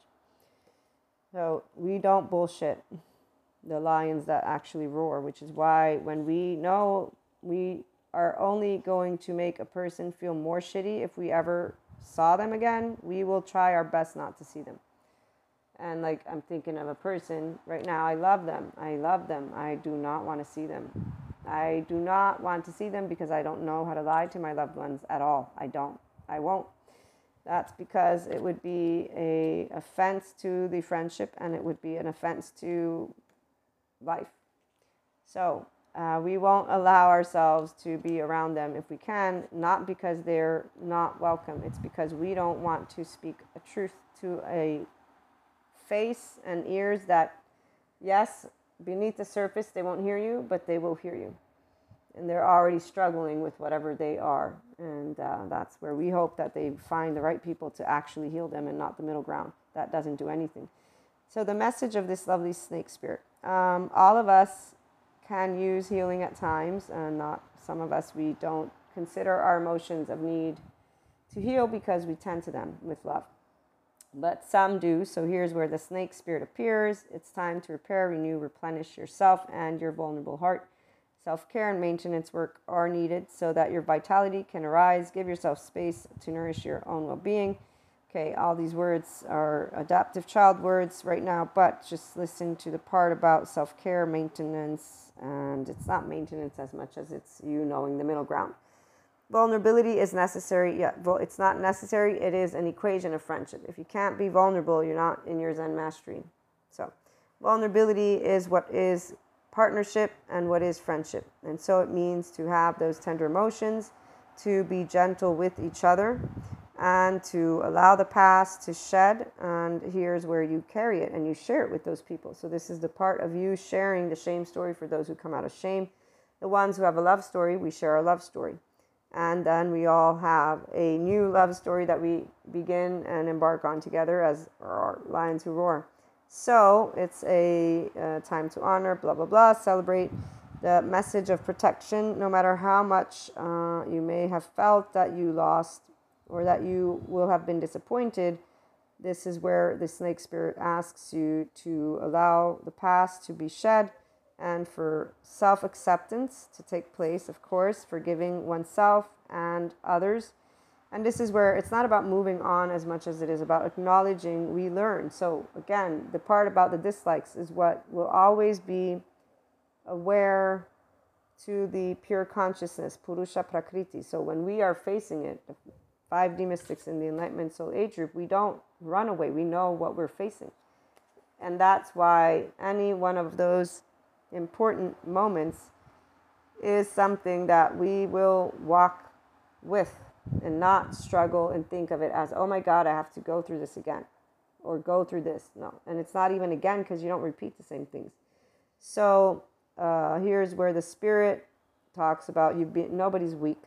So we don't bullshit the lions that actually roar, which is why when we know we are only going to make a person feel more shitty if we ever saw them again, we will try our best not to see them. And like I'm thinking of a person right now, I love them. I love them. I do not want to see them. I do not want to see them because I don't know how to lie to my loved ones at all. I don't. I won't. That's because it would be a offense to the friendship and it would be an offense to life. So uh, we won't allow ourselves to be around them if we can, not because they're not welcome. It's because we don't want to speak a truth to a face and ears that, yes, beneath the surface they won't hear you, but they will hear you. And they're already struggling with whatever they are. And uh, that's where we hope that they find the right people to actually heal them and not the middle ground. That doesn't do anything. So, the message of this lovely snake spirit um, all of us can use healing at times, and not some of us, we don't consider our emotions of need to heal because we tend to them with love. But some do. So here's where the snake spirit appears. It's time to repair, renew, replenish yourself and your vulnerable heart. Self care and maintenance work are needed so that your vitality can arise. Give yourself space to nourish your own well being. Okay, all these words are adaptive child words right now, but just listen to the part about self care, maintenance, and it's not maintenance as much as it's you knowing the middle ground. Vulnerability is necessary. Yeah, well, it's not necessary. It is an equation of friendship. If you can't be vulnerable, you're not in your Zen mastery. So, vulnerability is what is partnership and what is friendship. And so it means to have those tender emotions, to be gentle with each other, and to allow the past to shed. And here's where you carry it and you share it with those people. So, this is the part of you sharing the shame story for those who come out of shame. The ones who have a love story, we share our love story. And then we all have a new love story that we begin and embark on together as our Lions Who Roar. So, it's a uh, time to honor, blah, blah, blah, celebrate the message of protection, no matter how much uh, you may have felt that you lost or that you will have been disappointed, this is where the snake spirit asks you to allow the past to be shed and for self acceptance to take place, of course, forgiving oneself and others. And this is where it's not about moving on as much as it is about acknowledging we learn. So, again, the part about the dislikes is what will always be aware to the pure consciousness, Purusha Prakriti. So, when we are facing it, 5D mystics in the Enlightenment Soul Age group, we don't run away. We know what we're facing. And that's why any one of those important moments is something that we will walk with and not struggle and think of it as, oh my God, I have to go through this again or go through this. No. And it's not even again because you don't repeat the same things. So uh, here's where the spirit talks about you be, nobody's weak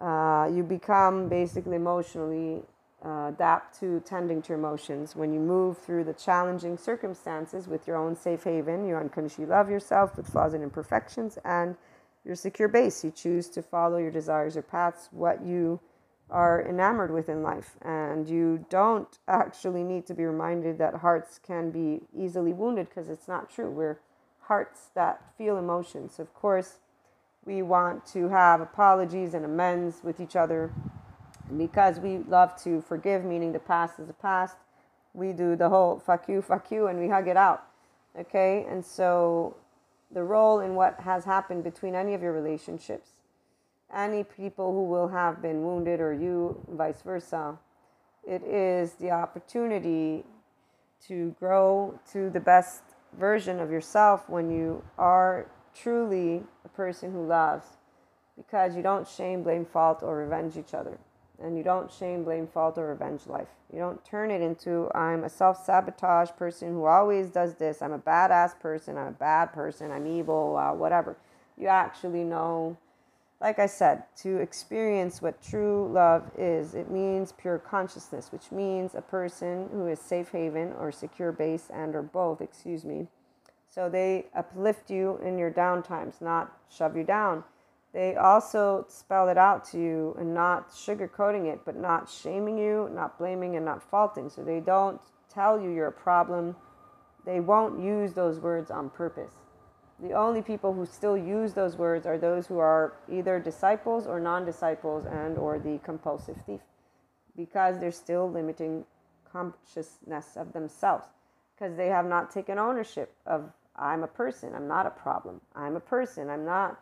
uh, you become basically emotionally uh, adapt to tending to emotions. When you move through the challenging circumstances with your own safe haven, you unconditionally love yourself with flaws and imperfections, and your secure base. You choose to follow your desires or paths, what you are enamored with in life. And you don't actually need to be reminded that hearts can be easily wounded because it's not true. We're hearts that feel emotions. Of course, we want to have apologies and amends with each other because we love to forgive, meaning the past is the past, we do the whole fuck you, fuck you, and we hug it out. Okay? And so the role in what has happened between any of your relationships, any people who will have been wounded or you, vice versa, it is the opportunity to grow to the best version of yourself when you are truly person who loves because you don't shame, blame, fault, or revenge each other and you don't shame, blame, fault, or revenge life. You don't turn it into I'm a self sabotage person who always does this. I'm a badass person. I'm a bad person. I'm evil, uh, whatever. You actually know, like I said, to experience what true love is. It means pure consciousness, which means a person who is safe haven or secure base and or both, excuse me. So they uplift you in your down times, not shove you down they also spell it out to you and not sugarcoating it, but not shaming you, not blaming, and not faulting. So they don't tell you you're a problem. They won't use those words on purpose. The only people who still use those words are those who are either disciples or non-disciples and or the compulsive thief because they're still limiting consciousness of themselves because they have not taken ownership of I'm a person, I'm not a problem. I'm a person, I'm not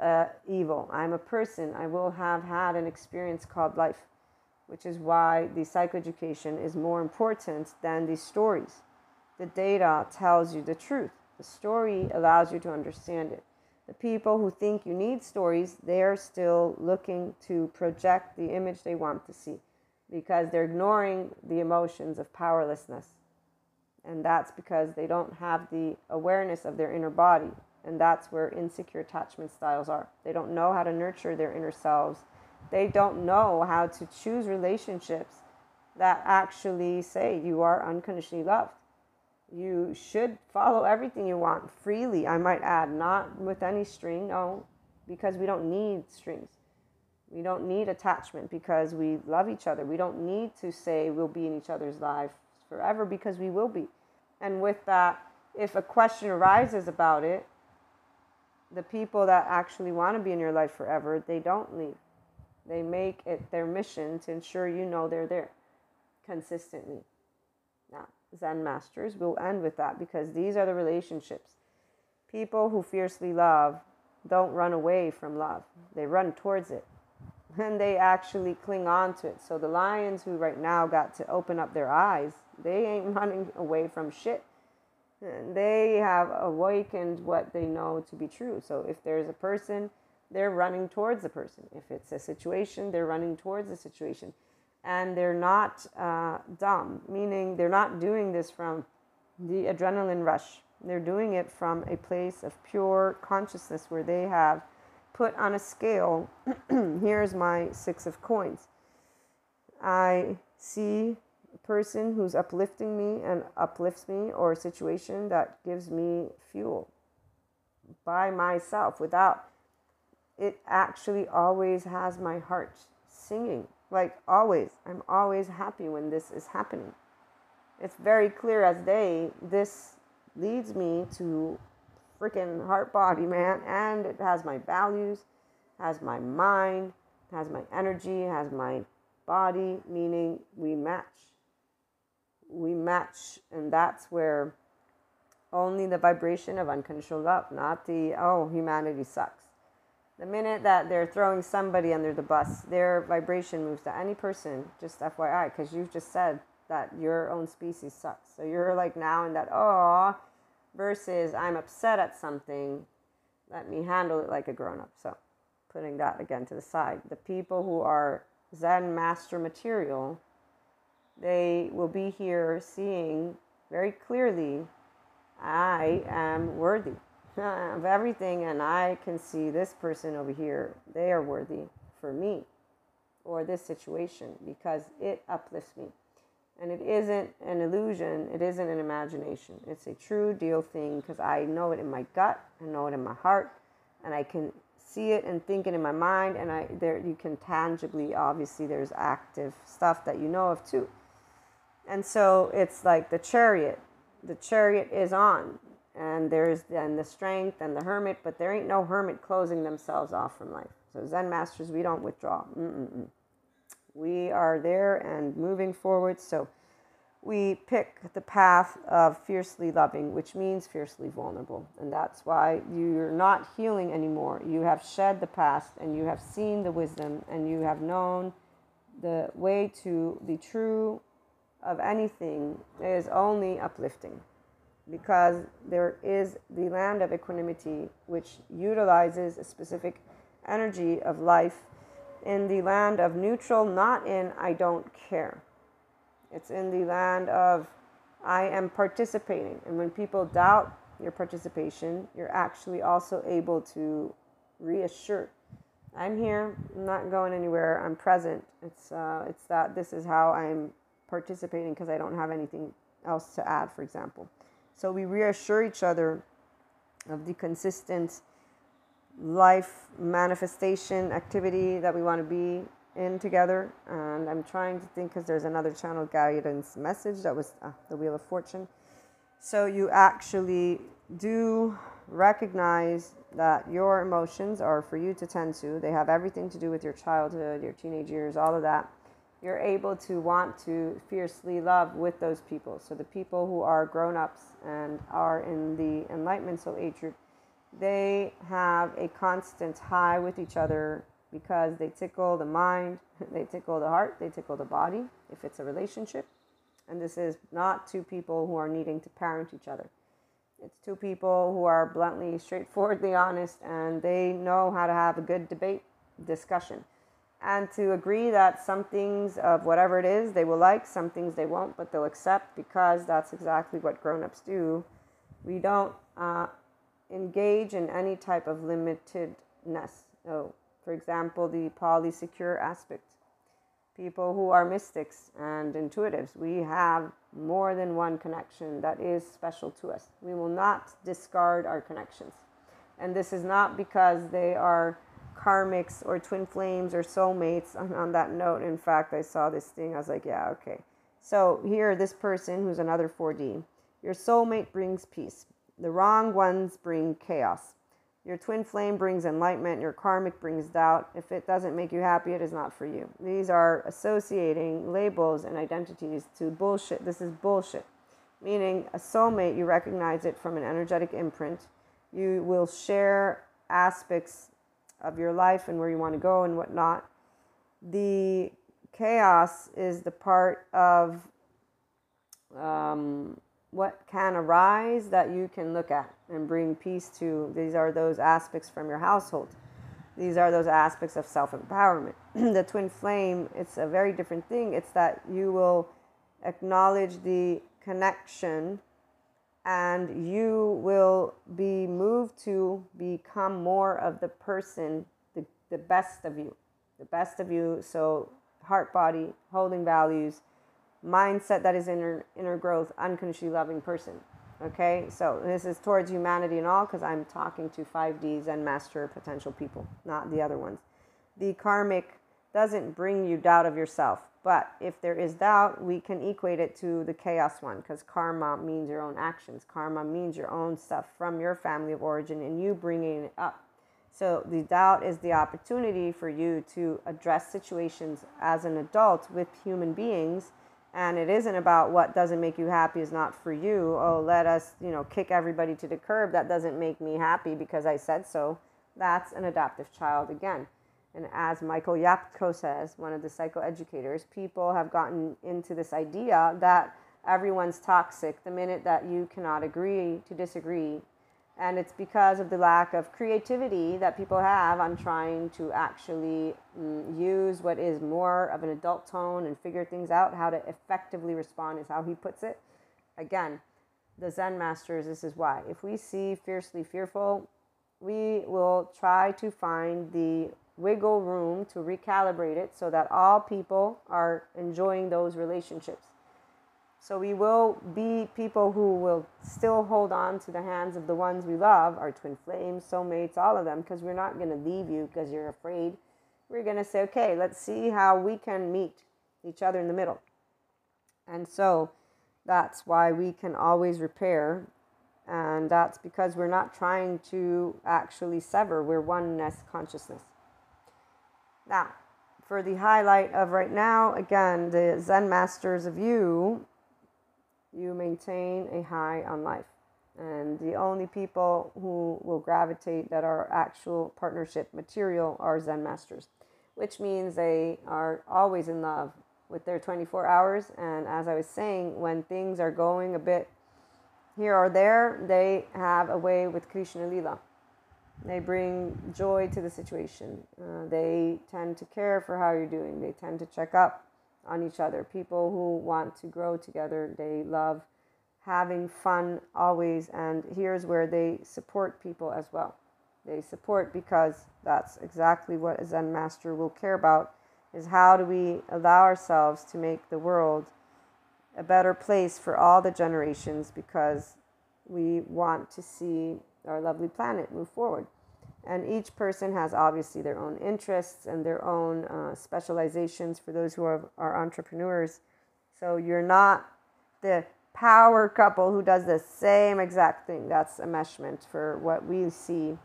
uh, evil. I'm a person. I will have had an experience called life, which is why the psychoeducation is more important than the stories. The data tells you the truth. The story allows you to understand it. The people who think you need stories, they're still looking to project the image they want to see because they're ignoring the emotions of powerlessness. And that's because they don't have the awareness of their inner body. And that's where insecure attachment styles are. They don't know how to nurture their inner selves. They don't know how to choose relationships that actually say you are unconditionally loved. You should follow everything you want freely, I might add, not with any string, no, because we don't need strings. We don't need attachment because we love each other. We don't need to say we'll be in each other's lives forever because we will be. And with that, if a question arises about it, the people that actually want to be in your life forever, they don't leave. They make it their mission to ensure you know they're there consistently. Now, Zen masters will end with that because these are the relationships. People who fiercely love don't run away from love, they run towards it. And they actually cling on to it. So the lions who right now got to open up their eyes, they ain't running away from shit And they have awakened what they know to be true. So if there's a person, they're running towards the person. If it's a situation, they're running towards the situation. And they're not uh, dumb, meaning they're not doing this from the adrenaline rush. They're doing it from a place of pure consciousness where they have put on a scale. Here's my six of coins. I see a person who's uplifting me and uplifts me or a situation that gives me fuel by myself without it actually always has my heart singing like always i'm always happy when this is happening it's very clear as day this leads me to freaking heart body man and it has my values has my mind has my energy has my body meaning we match we match, and that's where only the vibration of unconditional love, not the, oh, humanity sucks. The minute that they're throwing somebody under the bus, their vibration moves to any person, just FYI, because you've just said that your own species sucks. So you're like now in that, oh, versus I'm upset at something, let me handle it like a grown up. So putting that again to the side. The people who are Zen master material they will be here seeing very clearly I am worthy of everything, and I can see this person over here, they are worthy for me or this situation because it uplifts me. And it isn't an illusion, it isn't an imagination. It's a true deal thing because I know it in my gut, I know it in my heart, and I can see it and think it in my mind. And I there you can tangibly, obviously, there's active stuff that you know of too. And so it's like the chariot. The chariot is on, and there's then the strength and the hermit, but there ain't no hermit closing themselves off from life. So Zen masters, we don't withdraw. Mm-mm-mm. We are there and moving forward. So we pick the path of fiercely loving, which means fiercely vulnerable. And that's why you're not healing anymore. You have shed the past and you have seen the wisdom and you have known the way to the true of anything is only uplifting because there is the land of equanimity which utilizes a specific energy of life in the land of neutral, not in I don't care. It's in the land of I am participating. And when people doubt your participation, you're actually also able to reassure. I'm here. I'm not going anywhere. I'm present. It's uh, it's that this is how I'm participating because I don't have anything else to add, for example. So we reassure each other of the consistent life manifestation activity that we want to be in together. And I'm trying to think because there's another channel guidance message that was uh, the Wheel of Fortune. So you actually do recognize that your emotions are for you to tend to. They have everything to do with your childhood, your teenage years, all of that. You're able to want to fiercely love with those people. So the people who are grown ups and are in the enlightenment soul age group, they have a constant high with each other because they tickle the mind, they tickle the heart, they tickle the body if it's a relationship. And this is not two people who are needing to parent each other. It's two people who are bluntly, straightforwardly honest and they know how to have a good debate, discussion. And to agree that some things of whatever it is they will like, some things they won't, but they'll accept because that's exactly what grown ups do. We don't uh, engage in any type of limitedness. No, for example, the polysecure aspect. People who are mystics and intuitives, we have more than one connection that is special to us. We will not discard our connections. And this is not because they are karmics or twin flames or soulmates. On, on that note, in fact, I saw this thing. I was like, yeah, okay. So here, this person who's another 4D, your soulmate brings peace. The wrong ones bring chaos. Your twin flame brings enlightenment, your karmic brings doubt. If it doesn't make you happy, it is not for you. These are associating labels and identities to bullshit. This is bullshit. Meaning, a soulmate, you recognize it from an energetic imprint. You will share aspects of your life and where you want to go and whatnot. The chaos is the part of um, what can arise that you can look at and bring peace to. These are those aspects from your household. These are those aspects of self empowerment. the twin flame, it's a very different thing. It's that you will acknowledge the connection and you will be moved to become more of the person, the, the best of you. The best of you. So, heart, body, holding values, mindset that is inner inner growth, unconditionally loving person. Okay, so this is towards humanity and all because I'm talking to 5Ds and master potential people, not the other ones. The karmic doesn't bring you doubt of yourself, but if there is doubt, we can equate it to the chaos one because karma means your own actions. Karma means your own stuff from your family of origin and you bringing it up. So the doubt is the opportunity for you to address situations as an adult with human beings and it isn't about what doesn't make you happy is not for you. Oh let us you know kick everybody to the curb. That doesn't make me happy because i said so. That's an adaptive child again. And as michael yapko says one of the psychoeducators people have gotten into this idea that everyone's toxic the minute that you cannot agree to disagree and it's because of the lack of creativity that people have on trying to actually mm, use what is more of an adult tone and figure things out. How to effectively respond is how he puts it. Again the zen masters this is why. If we see fiercely fearful we will try to find the wiggle room to recalibrate it so that all people are enjoying those relationships so we will be people who will still hold on to the hands of the ones we love, our twin flames, soulmates, all of them, because we're not going to leave you because you're afraid. We're going to say, okay, let's see how we can meet each other in the middle. And so that's why we can always repair. And that's because we're not trying to actually sever, we're oneness consciousness. Now, for the highlight of right now, again, the Zen masters of you, you maintain a high on life. And the only people who will gravitate that are actual partnership material are Zen masters, which means they are always in love with their 24 hours. And as I was saying, when things are going a bit here or there, they have a way with Krishna Leela. They bring joy to the situation. Uh, they tend to care for how you're doing. They tend to check up on each other. People who want to grow together, they love having fun always. And here's where they support people as well. They support because that's exactly what a Zen master will care about is how do we allow ourselves to make the world a better place for all the generations because we want to see our lovely planet move forward. And each person has obviously their own interests and their own uh, specializations for those who are, are entrepreneurs. So you're not the power couple who does the same exact thing. That's a enmeshment for what we see.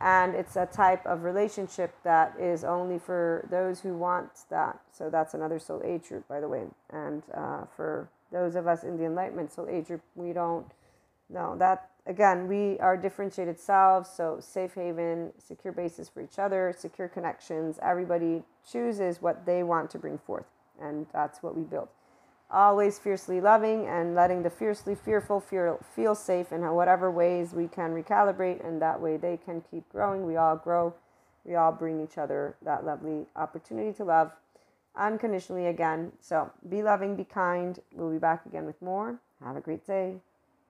And it's a type of relationship that is only for those who want that. So that's another soul age group, by the way. And uh, for those of us in the enlightenment soul age group, we don't know that. Again, we are differentiated selves. So safe haven, secure bases for each other, secure connections. Everybody chooses what they want to bring forth. And that's what we build always fiercely loving and letting the fiercely fearful feel, feel safe in whatever ways we can recalibrate and that way they can keep growing we all grow we all bring each other that lovely opportunity to love unconditionally again so be loving be kind we'll be back again with more have a great day